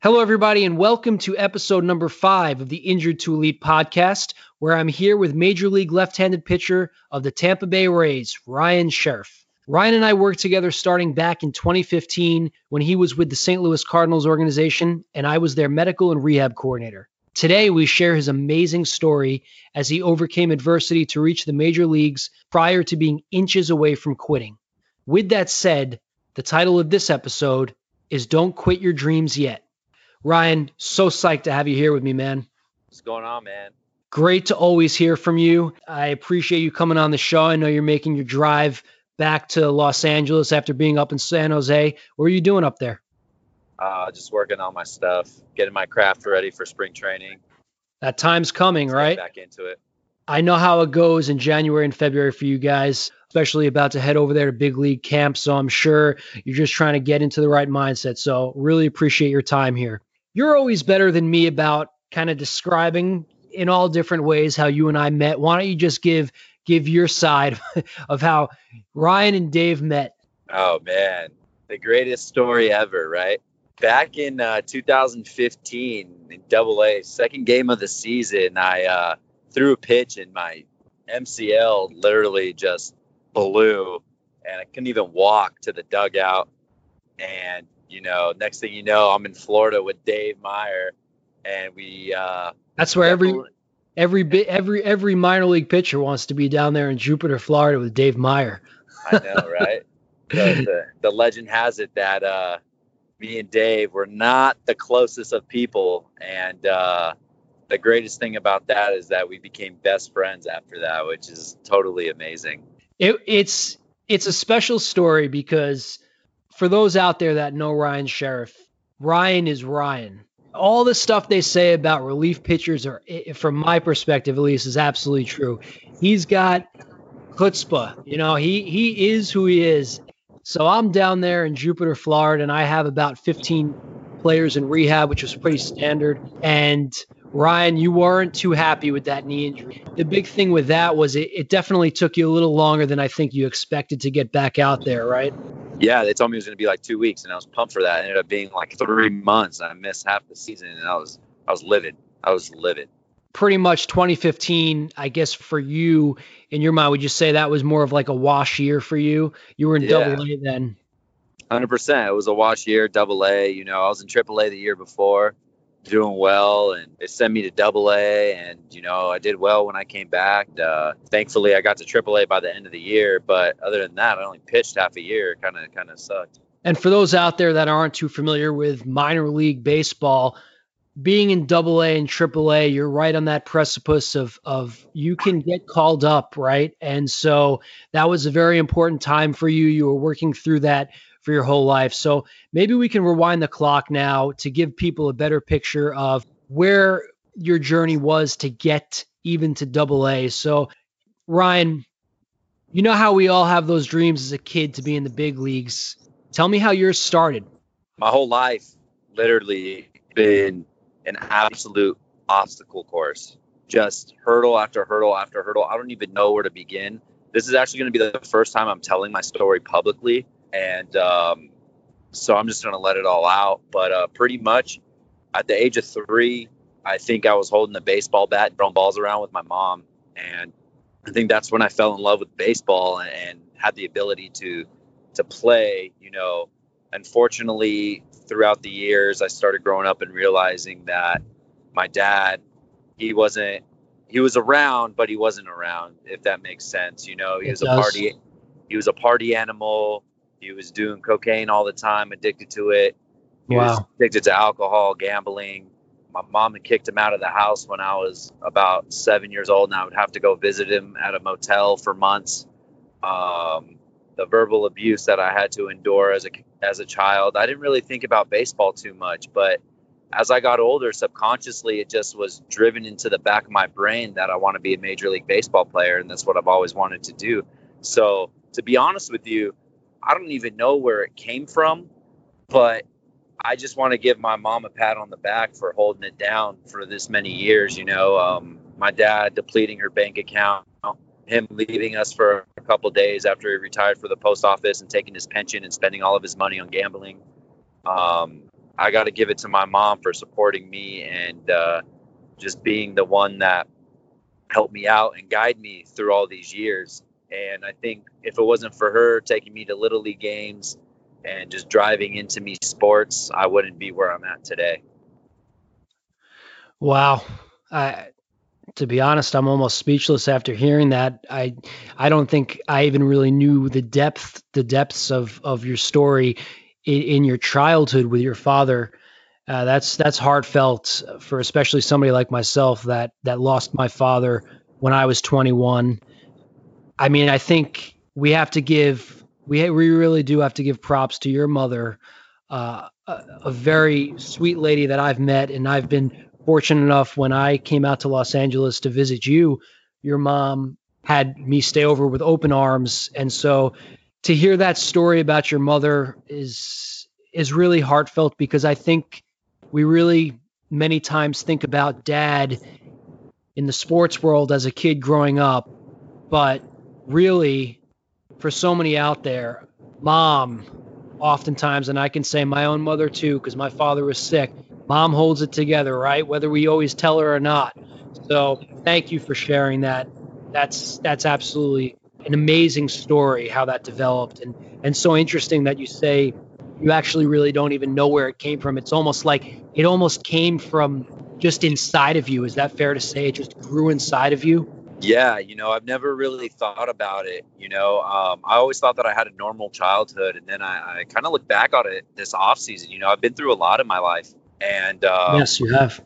Hello, everybody, and welcome to episode number five of the Injured to Elite podcast, where I'm here with Major League left handed pitcher of the Tampa Bay Rays, Ryan Sherriff. Ryan and I worked together starting back in 2015 when he was with the St. Louis Cardinals organization, and I was their medical and rehab coordinator. Today, we share his amazing story as he overcame adversity to reach the major leagues prior to being inches away from quitting. With that said, the title of this episode is Don't Quit Your Dreams Yet. Ryan, so psyched to have you here with me, man. What's going on, man? Great to always hear from you. I appreciate you coming on the show. I know you're making your drive back to Los Angeles after being up in San Jose. What are you doing up there? Uh, just working on my stuff, getting my craft ready for spring training. That time's coming, right? Back into it. I know how it goes in January and February for you guys, especially about to head over there to big league camp. So I'm sure you're just trying to get into the right mindset. So really appreciate your time here you're always better than me about kind of describing in all different ways how you and I met. Why don't you just give give your side of how Ryan and Dave met? Oh man, the greatest story ever, right? Back in uh, 2015 in Double A, second game of the season, I uh, threw a pitch and my MCL literally just blew, and I couldn't even walk to the dugout. And you know, next thing you know, I'm in Florida with Dave Meyer, and we. Uh, That's where every every bit every every minor league pitcher wants to be down there in Jupiter, Florida, with Dave Meyer. I know, right? the, the legend has it that uh, me and Dave were not the closest of people, and uh, the greatest thing about that is that we became best friends after that, which is totally amazing. It, it's it's a special story because for those out there that know Ryan Sherriff, Ryan is Ryan. All the stuff they say about relief pitchers are, from my perspective at least, is absolutely true. He's got chutzpah. You know, he he is who he is. So I'm down there in Jupiter, Florida, and I have about 15 players in rehab, which was pretty standard. And Ryan, you weren't too happy with that knee injury. The big thing with that was it, it definitely took you a little longer than I think you expected to get back out there, right? Yeah, they told me it was going to be like two weeks, and I was pumped for that. It ended up being like three months. and I missed half the season, and I was I was livid. I was livid. Pretty much 2015, I guess for you in your mind, would you say that was more of like a wash year for you? You were in yeah. Double A then. Hundred percent. It was a wash year, Double A. You know, I was in Triple A the year before doing well and they sent me to double A and you know I did well when I came back. Uh, thankfully I got to triple A by the end of the year but other than that I only pitched half a year. Kind of kind of sucked. And for those out there that aren't too familiar with minor league baseball being in double A and triple A you're right on that precipice of of you can get called up right? And so that was a very important time for you. You were working through that for your whole life. So maybe we can rewind the clock now to give people a better picture of where your journey was to get even to double A. So, Ryan, you know how we all have those dreams as a kid to be in the big leagues. Tell me how yours started. My whole life, literally, been an absolute obstacle course. Just hurdle after hurdle after hurdle. I don't even know where to begin. This is actually going to be the first time I'm telling my story publicly and um, so I'm just gonna let it all out. But uh, pretty much at the age of three, I think I was holding a baseball bat, and throwing balls around with my mom, and I think that's when I fell in love with baseball and, and had the ability to to play. You know, unfortunately, throughout the years, I started growing up and realizing that my dad, he wasn't he was around, but he wasn't around. If that makes sense, you know, he it was does. a party. He was a party animal. He was doing cocaine all the time, addicted to it. He wow. was addicted to alcohol, gambling. My mom had kicked him out of the house when I was about seven years old, and I would have to go visit him at a motel for months. Um, the verbal abuse that I had to endure as a as a child, I didn't really think about baseball too much, but as I got older, subconsciously, it just was driven into the back of my brain that I want to be a major league baseball player, and that's what I've always wanted to do. So, to be honest with you, I don't even know where it came from, but I just want to give my mom a pat on the back for holding it down for this many years. You know, um, my dad depleting her bank account, him leaving us for a couple days after he retired for the post office and taking his pension and spending all of his money on gambling. Um, I got to give it to my mom for supporting me and uh, just being the one that helped me out and guide me through all these years. And I think if it wasn't for her taking me to little league games and just driving into me sports, I wouldn't be where I'm at today. Wow. I, to be honest, I'm almost speechless after hearing that. I I don't think I even really knew the depth the depths of of your story in, in your childhood with your father. Uh, that's that's heartfelt for especially somebody like myself that that lost my father when I was 21. I mean, I think we have to give we we really do have to give props to your mother, uh, a, a very sweet lady that I've met, and I've been fortunate enough when I came out to Los Angeles to visit you, your mom had me stay over with open arms. And so to hear that story about your mother is is really heartfelt because I think we really many times think about dad in the sports world as a kid growing up, but really for so many out there, mom oftentimes and I can say my own mother too because my father was sick mom holds it together, right? Whether we always tell her or not. So thank you for sharing that. That's that's absolutely an amazing story how that developed and and so interesting that you say you actually really don't even know where it came from. It's almost like it almost came from just inside of you. Is that fair to say? It just grew inside of you? Yeah, you know, I've never really thought about it. You know, um, I always thought that I had a normal childhood, and then I, I kind of look back on it this off season. You know, I've been through a lot in my life, and um, yes, you have.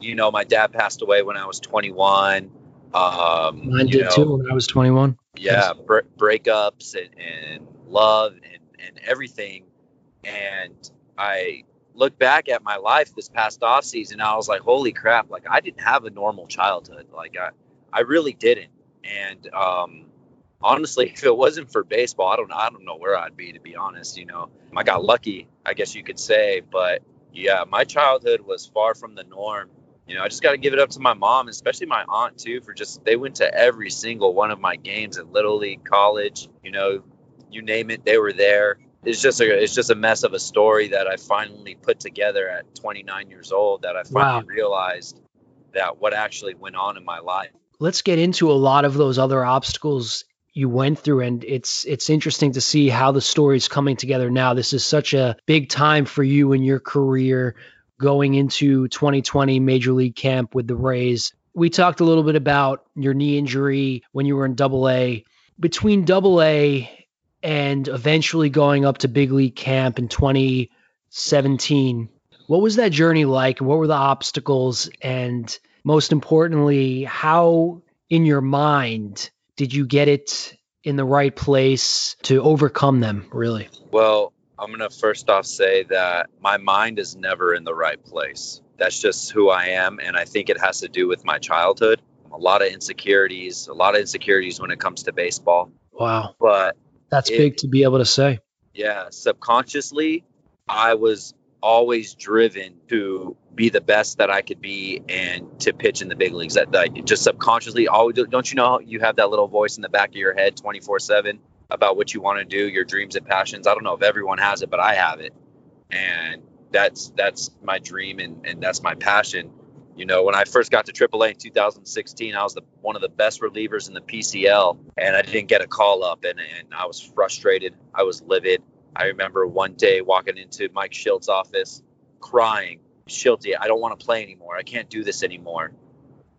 You know, my dad passed away when I was 21. Um, Mine did know, too when I was 21. Yeah, yes. bre- breakups and, and love and, and everything. And I look back at my life this past off season, I was like, holy crap! Like I didn't have a normal childhood. Like I, I really didn't. And um, honestly, if it wasn't for baseball, I don't, I don't know where I'd be. To be honest, you know, I got lucky, I guess you could say, but yeah, my childhood was far from the norm. You know, I just got to give it up to my mom, especially my aunt too, for just they went to every single one of my games at Little League, college. You know, you name it, they were there. It's just a it's just a mess of a story that I finally put together at 29 years old. That I finally wow. realized that what actually went on in my life. Let's get into a lot of those other obstacles you went through and it's it's interesting to see how the story is coming together now. This is such a big time for you in your career going into 2020 major league camp with the rays. We talked a little bit about your knee injury when you were in double a. Between double a and eventually going up to big league camp in 2017 what was that journey like? What were the obstacles? And most importantly how in your mind did you get it in the right place to overcome them, really? Well, I'm going to first off say that my mind is never in the right place. That's just who I am. And I think it has to do with my childhood. A lot of insecurities, a lot of insecurities when it comes to baseball. Wow. But that's it, big to be able to say. Yeah. Subconsciously, I was always driven to be the best that I could be and to pitch in the big leagues. That, that just subconsciously, always don't you know you have that little voice in the back of your head 24 seven about what you want to do, your dreams and passions. I don't know if everyone has it, but I have it, and that's that's my dream and and that's my passion. You know, when I first got to AAA in 2016, I was the one of the best relievers in the PCL, and I didn't get a call up, and and I was frustrated. I was livid. I remember one day walking into Mike Shildt's office, crying Shilty, I don't want to play anymore. I can't do this anymore.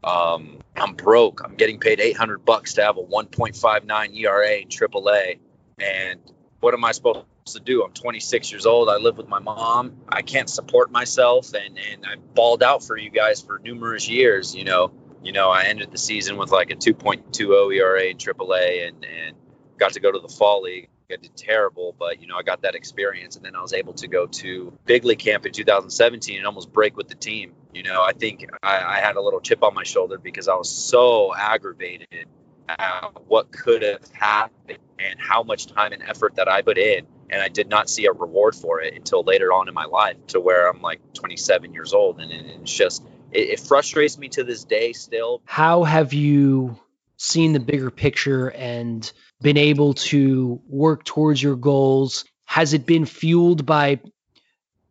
Um, I'm broke. I'm getting paid 800 bucks to have a 1.59 ERA in AAA. And what am I supposed to do? I'm 26 years old. I live with my mom. I can't support myself, and and I balled out for you guys for numerous years. You know, you know, I ended the season with like a 2.20 ERA in AAA, and and got to go to the fall league. I did terrible, but you know, I got that experience, and then I was able to go to big league camp in 2017 and almost break with the team. You know, I think I, I had a little chip on my shoulder because I was so aggravated at what could have happened and how much time and effort that I put in, and I did not see a reward for it until later on in my life, to where I'm like 27 years old, and it's just it, it frustrates me to this day still. How have you seen the bigger picture and been able to work towards your goals? Has it been fueled by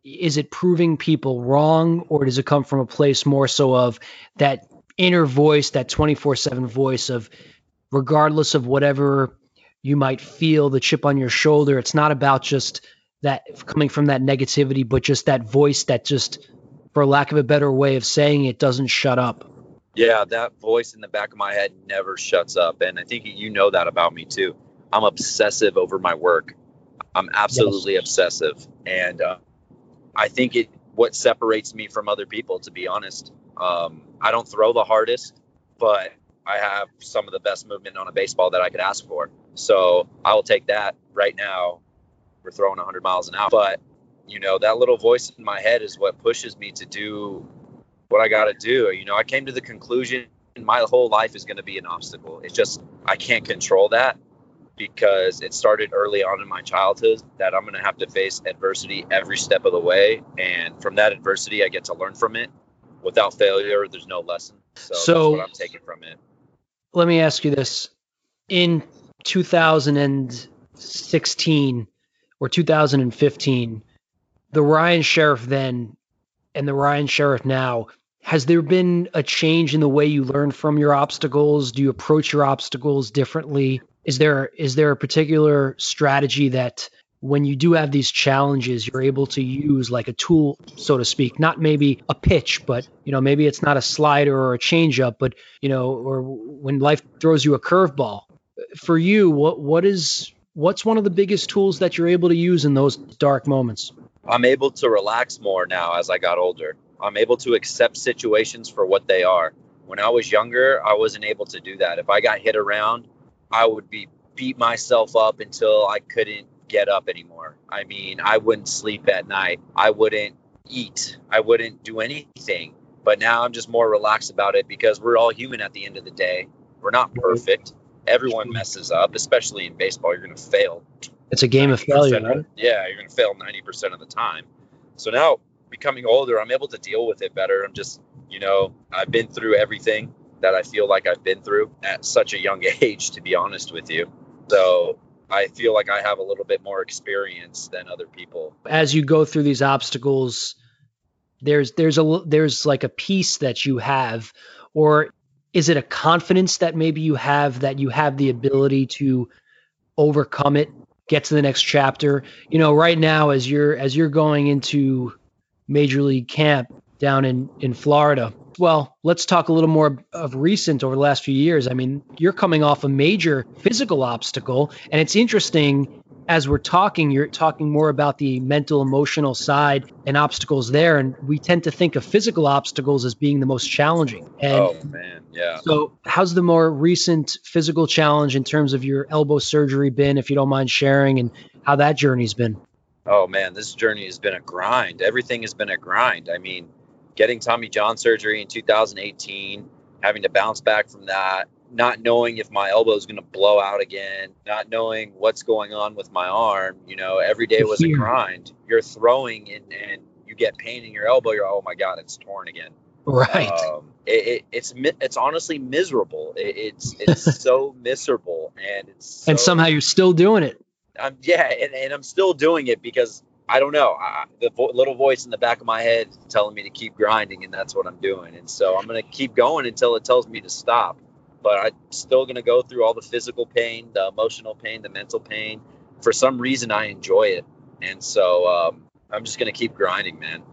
is it proving people wrong or does it come from a place more so of that inner voice, that 24 7 voice of regardless of whatever you might feel, the chip on your shoulder, it's not about just that coming from that negativity, but just that voice that just, for lack of a better way of saying it, doesn't shut up. Yeah, that voice in the back of my head never shuts up. And I think you know that about me too. I'm obsessive over my work. I'm absolutely yes. obsessive. And uh, I think it what separates me from other people, to be honest. Um, I don't throw the hardest, but I have some of the best movement on a baseball that I could ask for. So I will take that right now. We're throwing 100 miles an hour, but you know that little voice in my head is what pushes me to do what I got to do. You know, I came to the conclusion my whole life is going to be an obstacle. It's just I can't control that because it started early on in my childhood that I'm going to have to face adversity every step of the way. And from that adversity, I get to learn from it. Without failure, there's no lesson. So, so that's what I'm taking from it. Let me ask you this. In 2016 or 2015, the Ryan Sherriff then and the Ryan Sherriff now, has there been a change in the way you learn from your obstacles? Do you approach your obstacles differently? Is there is there a particular strategy that when you do have these challenges, you're able to use like a tool, so to speak, not maybe a pitch, but you know, maybe it's not a slider or a changeup, but you know, or when life throws you a curveball. For you, what what is what's one of the biggest tools that you're able to use in those dark moments? I'm able to relax more now as I got older. I'm able to accept situations for what they are. When I was younger, I wasn't able to do that. If I got hit around, I would be beat myself up until I couldn't get up anymore. I mean, I wouldn't sleep at night. I wouldn't eat. I wouldn't do anything. But now I'm just more relaxed about it because we're all human at the end of the day. We're not perfect. Everyone messes up, especially in baseball. You're going to fail. It's a game of failure, right? Yeah, you're going to fail 90% of the time. So now, becoming older, I'm able to deal with it better. I'm just, you know, I've been through everything that I feel like I've been through at such a young age, to be honest with you. So I feel like I have a little bit more experience than other people. As you go through these obstacles, there's there's a there's like a piece that you have, or is it a confidence that maybe you have that you have the ability to overcome it, get to the next chapter? You know, right now as you're as you're going into major league camp down in in Florida, well, let's talk a little more of recent over the last few years. I mean, you're coming off a major physical obstacle, and it's interesting as we're talking, you're talking more about the mental, emotional side and obstacles there. And we tend to think of physical obstacles as being the most challenging. And oh, man. Yeah. So, how's the more recent physical challenge in terms of your elbow surgery been, if you don't mind sharing, and how that journey's been? Oh, man. This journey has been a grind. Everything has been a grind. I mean, getting Tommy John surgery in 2018, having to bounce back from that, not knowing if my elbow is going to blow out again, not knowing what's going on with my arm. You know, every day was a grind. You're throwing and, and you get pain in your elbow. You're, oh my God, it's torn again. Right. Um, it, it, it's it's honestly miserable. It, it's it's so miserable, and it's so, and somehow you're still doing it. Um, yeah, and, and I'm still doing it because I don't know. I, the vo- little voice in the back of my head telling me to keep grinding, and that's what I'm doing. And so I'm going to keep going until it tells me to stop. But I'm still going to go through all the physical pain, the emotional pain, the mental pain. For some reason, I enjoy it. And so um, I'm just going to keep grinding, man.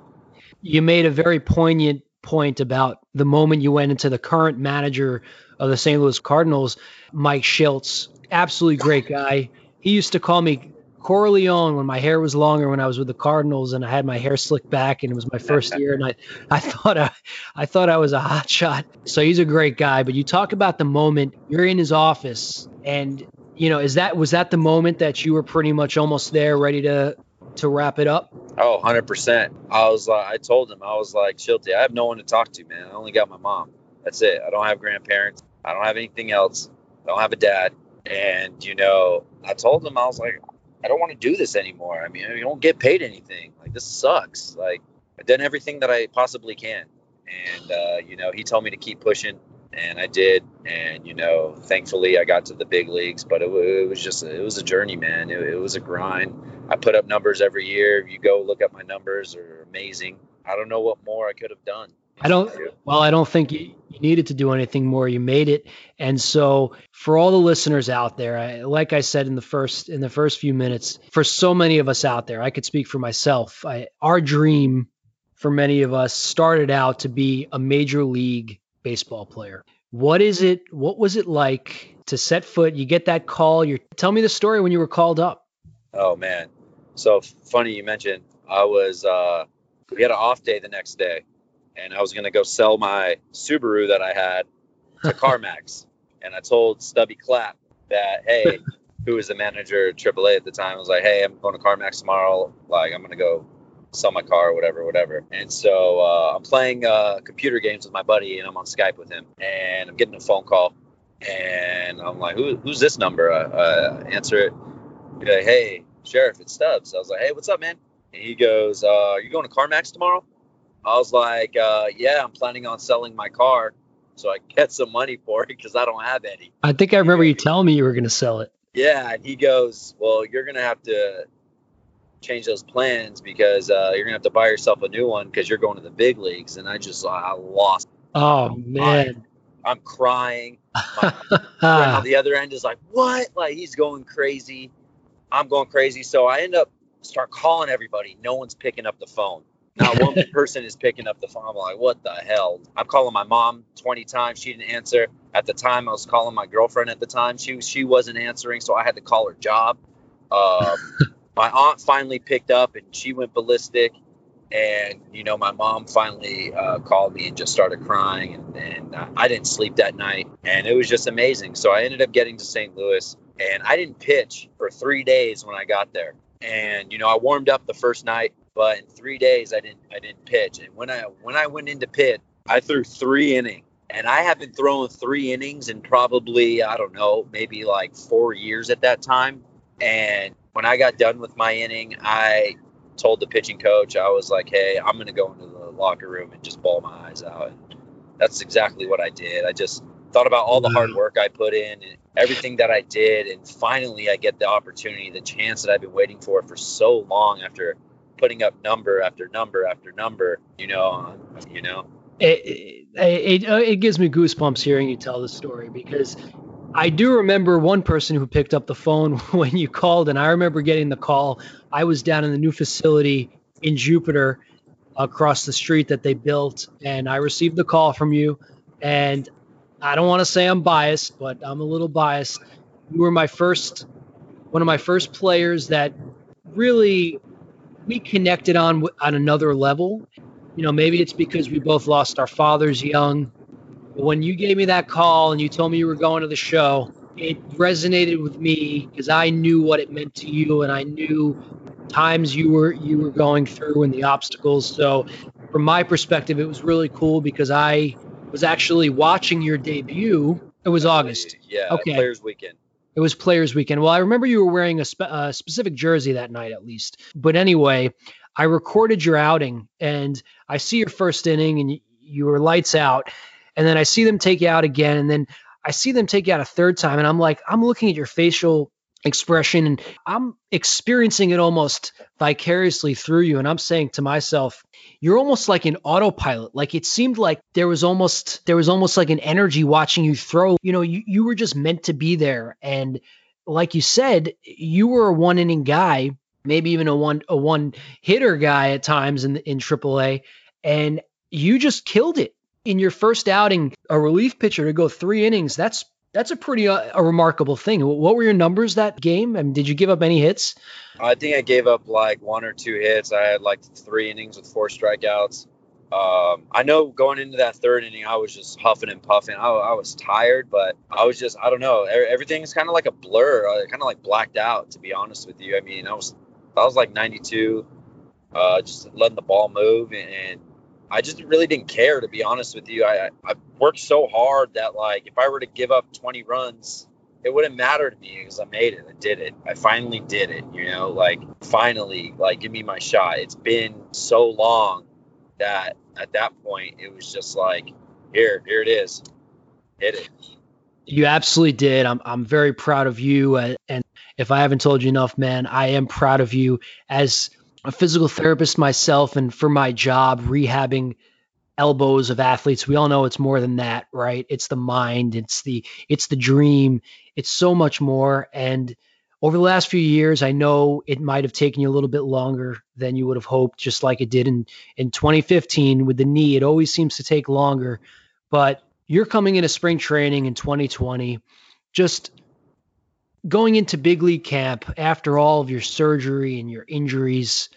You made a very poignant point about the moment you went into the current manager of the St. Louis Cardinals, Mike Shildt. Absolutely great guy. He used to call me Corleone when my hair was longer when I was with the Cardinals and I had my hair slicked back and it was my first year and I, I thought I, I thought I was a hot shot. So he's a great guy. But you talk about the moment you're in his office and you know is that was that the moment that you were pretty much almost there ready to to wrap it up? Oh, 100%. I was like, I told him, I was like, Shilty, I have no one to talk to, man. I only got my mom. That's it. I don't have grandparents. I don't have anything else. I don't have a dad. And, you know, I told him, I was like, I don't want to do this anymore. I mean, you don't get paid anything. Like this sucks. Like I've done everything that I possibly can, and uh, you know, he told me to keep pushing. and I did. And you know, thankfully, I got to the big leagues. But it, it was just it was a journey, man. It, it, was a grind. I put up numbers every year. You go look at my numbers; are amazing. I don't know what more I could have done. I don't. Well, I don't think you, you, needed to do anything more. You made it, and so for all the listeners out there, I, like I said in the first in the first few minutes, for so many of us out there, I could speak for myself. I, our dream for many of us started out to be a major league baseball player. What is it? What was it like to set foot? You get that call. You tell me the story when you were called up. Oh man, so funny you mentioned. I was. uh We had an off day the next day and I was going to go sell my Subaru that I had to CarMax. and I told Stubby Clapp that, hey, who was the manager at AAA at the time, I was like, hey, I'm going to CarMax tomorrow. Like, I'm going to go sell my car or whatever, whatever. And so uh, I'm playing uh, computer games with my buddy and I'm on Skype with him. And I'm getting a phone call. And I'm like, Who, who's this number? I uh, answer it. Like, hey, Sherriff, it's Stubbs. I was like, hey, what's up, man? And he goes, uh, Are you going to CarMax tomorrow? I was like, uh, yeah, I'm planning on selling my car so I get some money for it because I don't have any. I think I remember you telling me you were going to sell it. Yeah, and he goes, well, you're going to have to change those plans because uh, you're going to have to buy yourself a new one because you're going to the big leagues. And I just, I lost. Oh man, I'm, I'm crying. On the other end is like, what? Like he's going crazy. I'm going crazy. So I end up start calling everybody. No one's picking up the phone. Not one person is picking up the phone. I'm like, what the hell? I'm calling my mom 20 times. She didn't answer. At the time, I was calling my girlfriend at the time. She she wasn't answering, so I had to call her job. Um, my aunt finally picked up, and she went ballistic. And you know, my mom finally uh, called me and just started crying, and, and I didn't sleep that night, and it was just amazing. So I ended up getting to St. Louis, and I didn't pitch for three days when I got there. And you know, I warmed up the first night but in three days I didn't I didn't pitch. And when I when I went into pit, I threw three innings, and I haven't thrown three innings in probably I don't know maybe like four years at that time. And when I got done with my inning, I told the pitching coach I was like, "Hey, I'm going to go into the locker room and just bawl my eyes out." And that's exactly what I did. I just thought about all the mm-hmm. hard work I put in and everything that I did, and finally I get the opportunity, the chance that I've been waiting for for so long after putting up number after number after number, you know, you know. It, it, it, uh, gives me goosebumps hearing you tell the story because I do remember one person who picked up the phone when you called, and I remember getting the call. I was down in the new facility in Jupiter across the street that they built, and I received the call from you. And I don't want to say I'm biased, but I'm a little biased. You were my first, one of my first players that really we connected on on another level. You know, maybe it's because we both lost our fathers young. But when you gave me that call and you told me you were going to the show, it resonated with me because I knew what it meant to you and I knew times you were you were going through and the obstacles. So from my perspective, it was really cool because I was actually watching your debut. It was August. Yeah, okay. Players Weekend. It was Players Weekend. Well, I remember you were wearing a, spe- a specific jersey that night, at least. But anyway, I recorded your outing, and I see your first inning, and you, you were lights out, and then I see them take you out again, and then I see them take you out a third time, and I'm like, I'm looking at your facial expression and I'm experiencing it almost vicariously through you and I'm saying to myself you're almost like an autopilot. Like it seemed like there was almost there was almost like an energy watching you throw you know you, you were just meant to be there and like you said you were a one inning guy maybe even a one a one hitter guy at times in in AAA and you just killed it. In your first outing a relief pitcher to go 3 innings that's that's a pretty uh, a remarkable thing. What were your numbers that game? I mean, did you give up any hits? I think I gave up like one or two hits. I had like three innings with four strikeouts. Um, I know going into that third inning, I was just huffing and puffing. I, I was tired, but I was just, I don't know. Everything's kind of like a blur, I kind of like blacked out, to be honest with you. I mean, I was, I was like 92, uh, just letting the ball move. And, and I just really didn't care to be honest with you. I I worked so hard that like if I were to give up 20 runs, it wouldn't matter to me because I made it. I did it. I finally did it. You know, like finally, like give me my shot. It's been so long that at that point it was just like, here, here it is. hit it. You absolutely did. I'm I'm very proud of you. Uh, and if I haven't told you enough, man, I am proud of you as a physical therapist myself, and for my job rehabbing elbows of athletes. We all know it's more than that, right? It's the mind. It's the it's the dream. It's so much more. And over the last few years, I know it might have taken you a little bit longer than you would have hoped, just like it did in, in 2015 with the knee. It always seems to take longer, but you're coming into spring training in 2020, just going into big league camp after all of your surgery and your injuries.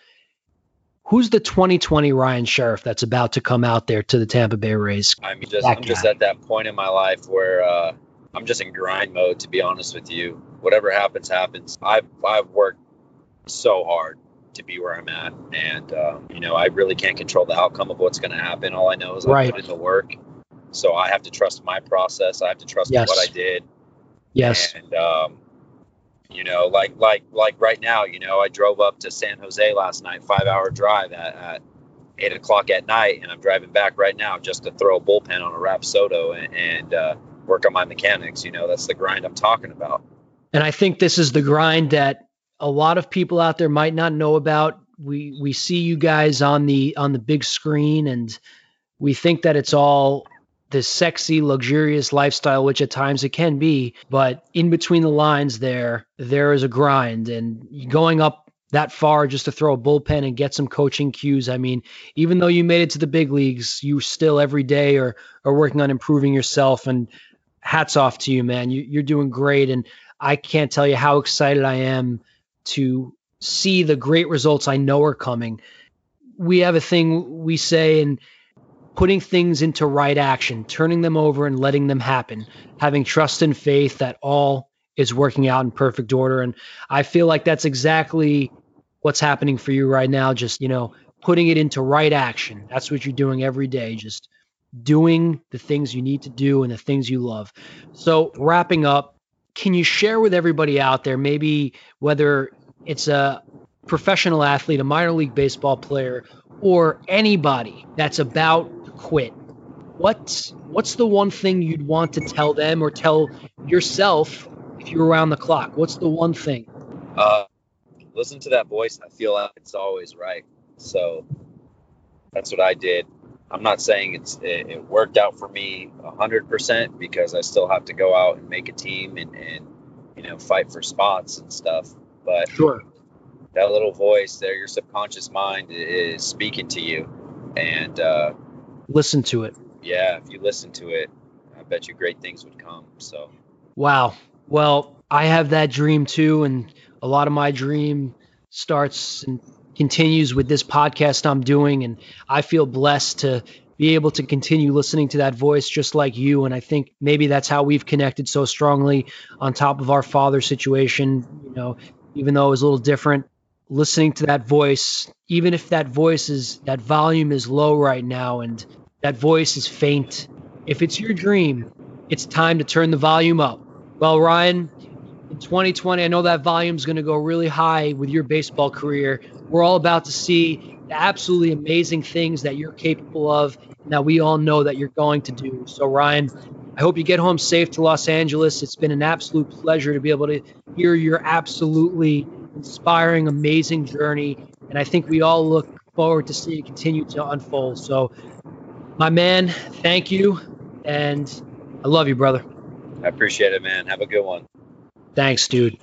Who's the 2020 Ryan Sherriff that's about to come out there to the Tampa Bay Rays? I mean, just, I'm just at that point in my life where uh, I'm just in grind mode, to be honest with you. Whatever happens, happens. I've I've worked so hard to be where I'm at, and um, you know I really can't control the outcome of what's going to happen. All I know is I right. put in the work, so I have to trust my process. I have to trust yes. what I did. Yes. And um, you know, like like like right now, you know, I drove up to San Jose last night, five hour drive at, at eight o'clock at night, and I'm driving back right now just to throw a bullpen on a Rapsodo and. and uh, work on my mechanics. You know, that's the grind I'm talking about. And I think this is the grind that a lot of people out there might not know about. We we see you guys on the on the big screen and we think that it's all this sexy luxurious lifestyle which at times it can be but in between the lines there there is a grind and going up that far just to throw a bullpen and get some coaching cues. I mean, even though you made it to the big leagues, you still every day are are working on improving yourself and hats off to you, man. You, you're doing great. And I can't tell you how excited I am to see the great results I know are coming. We have a thing we say and putting things into right action, turning them over and letting them happen, having trust and faith that all is working out in perfect order. And I feel like that's exactly what's happening for you right now. Just, you know, putting it into right action. That's what you're doing every day. Just doing the things you need to do and the things you love. So, wrapping up, can you share with everybody out there, maybe whether it's a professional athlete, a minor league baseball player, or anybody that's about quit? What's what's the one thing you'd want to tell them or tell yourself if you're around the clock? What's the one thing? Uh, listen to that voice. I feel like it's always right. So that's what I did. I'm not saying it's it, it worked out for me 100% because I still have to go out and make a team and, and you know fight for spots and stuff. But sure, that little voice there, your subconscious mind is speaking to you, and uh, listen to it. Yeah, if you listen to it, I bet you great things would come. So, wow. Well, I have that dream too, and a lot of my dream starts and continues with this podcast I'm doing. And I feel blessed to be able to continue listening to that voice just like you. And I think maybe that's how we've connected so strongly on top of our father situation. You know, even though it was a little different, listening to that voice, even if that voice is, that volume is low right now and that voice is faint, if it's your dream, it's time to turn the volume up. Well, Ryan, in 2020, I know that volume is going to go really high with your baseball career. We're all about to see the absolutely amazing things that you're capable of and that we all know that you're going to do. So, Ryan, I hope you get home safe to Los Angeles. It's been an absolute pleasure to be able to hear your absolutely inspiring, amazing journey. And I think we all look forward to see it continue to unfold. So, my man, thank you. And I love you, brother. I appreciate it, man. Have a good one. Thanks, dude.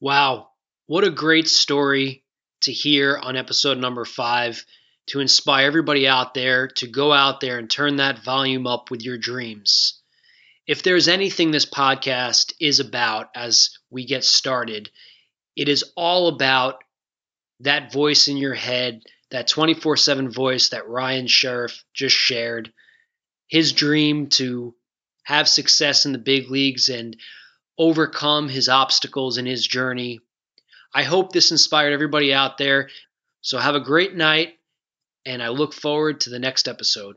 Wow. What a great story to hear on episode number five to inspire everybody out there to go out there and turn that volume up with your dreams. If there's anything this podcast is about as we get started, it is all about that voice in your head, that 24 7 voice that Ryan Sherriff just shared, his dream to have success in the big leagues and overcome his obstacles in his journey. I hope this inspired everybody out there. So have a great night, and I look forward to the next episode.